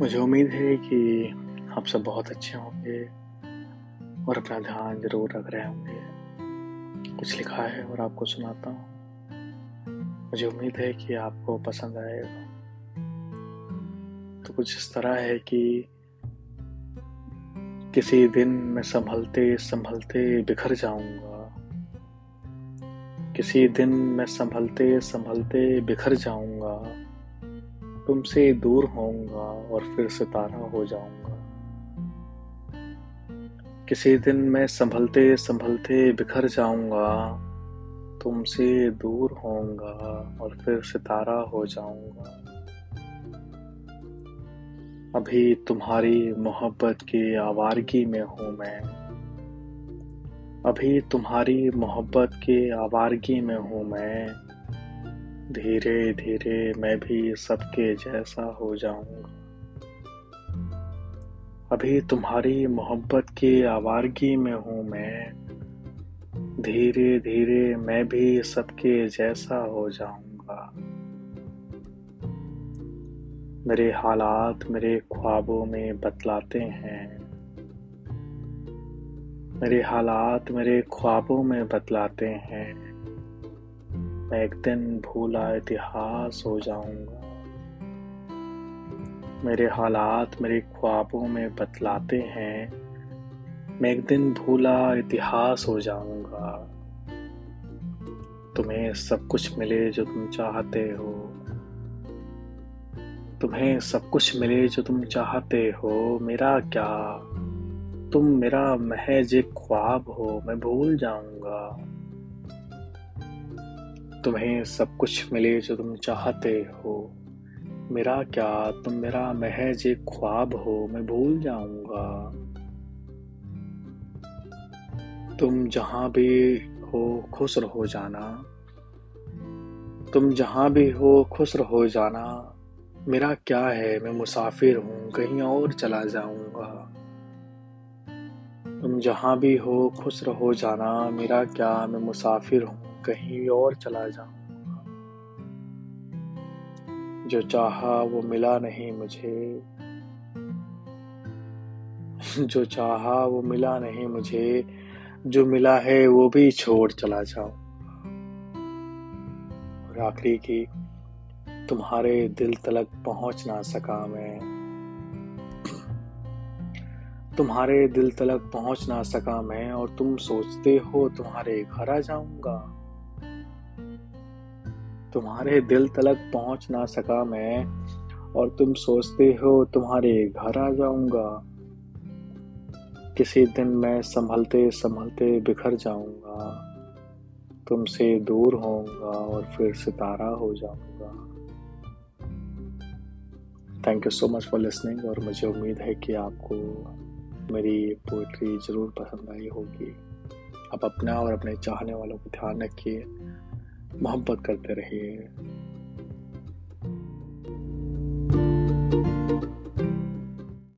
मुझे उम्मीद है कि आप सब बहुत अच्छे होंगे और अपना ध्यान ज़रूर रख रहे होंगे। कुछ लिखा है और आपको सुनाता हूँ। मुझे उम्मीद है कि आपको पसंद आएगा। तो कुछ इस तरह है कि किसी दिन मैं संभलते संभलते बिखर जाऊँगा। किसी दिन मैं संभलते संभलते बिखर जाऊँगा। तुमसे दूर होऊँगा और फिर सितारा हो जाऊँगा। किसी दिन मैं संभलते संभलते बिखर जाऊँगा, तुमसे दूर होऊँगा और फिर सितारा हो जाऊँगा। अभी तुम्हारी मोहब्बत की आवारगी में हूँ मैं। अभी तुम्हारी मोहब्बत के आवारगी में हूँ मैं। धीरे धीरे मैं भी सबके जैसा हो जाऊँगा। अभी तुम्हारी मोहब्बत की आवारगी में हूँ मैं। धीरे धीरे मैं भी सबके जैसा हो जाऊँगा। मेरे हालात मेरे ख्वाबों में बतलाते हैं। मेरे हालात मेरे ख्वाबों में बतलाते हैं। मैं एक दिन भूला इतिहास हो जाऊँगा। मेरे हालात मेरे ख्वाबों में बतलाते हैं। मैं एक दिन भूला इतिहास हो जाऊँगा। तुम्हें सब कुछ मिले जो तुम चाहते हो। तुम्हें सब कुछ मिले जो तुम चाहते हो। मेरा क्या? तुम मेरा महज एक ख्वाब हो। मैं भूल जाऊँगा। तुम्हें सब कुछ मिले जो तुम चाहते हो। मेरा क्या तुम मेरा महज एक ख्वाब हो, मैं भूल जाऊँगा। तुम जहाँ भी हो, खुश रहो जाना। तुम जहाँ भी हो, खुश रहो जाना। मेरा क्या है, मैं मुसाफिर हूँ, कहीं और चला जाऊँगा। तुम जहाँ भी हो, खुश रहो जाना। मेरा क्या, मैं मुसाफिर हूँ। कहीं और चला जाऊँगा जो चाहा वो मिला नहीं मुझे। जो चाहा वो मिला नहीं मुझे, जो मिला है वो भी छोड़ चला जाऊँ। और आखिरी की तुम्हारे दिल तलक पहुँच ना सका मैं। तुम्हारे दिल तलक पहुँच ना सका मैं और तुम सोचते हो तुम्हारे घर आ जाऊँगा। तुम्हारे दिल तलक पहुँच ना सका मैं, और तुम सोचते हो तुम्हारे घर आ जाऊँगा। किसी दिन मैं संभलते संभलते बिखर जाऊँगा। तुमसे दूर होऊँगा और फिर सितारा हो जाऊँगा। Thank you so much for listening और मुझे उम्मीद है कि आपको मेरी पोइट्री ज़रूर पसंद आई होगी। आप अपना और अपने चाहने वालों को ध्यान रखिए। मोहब्बत करते रहिए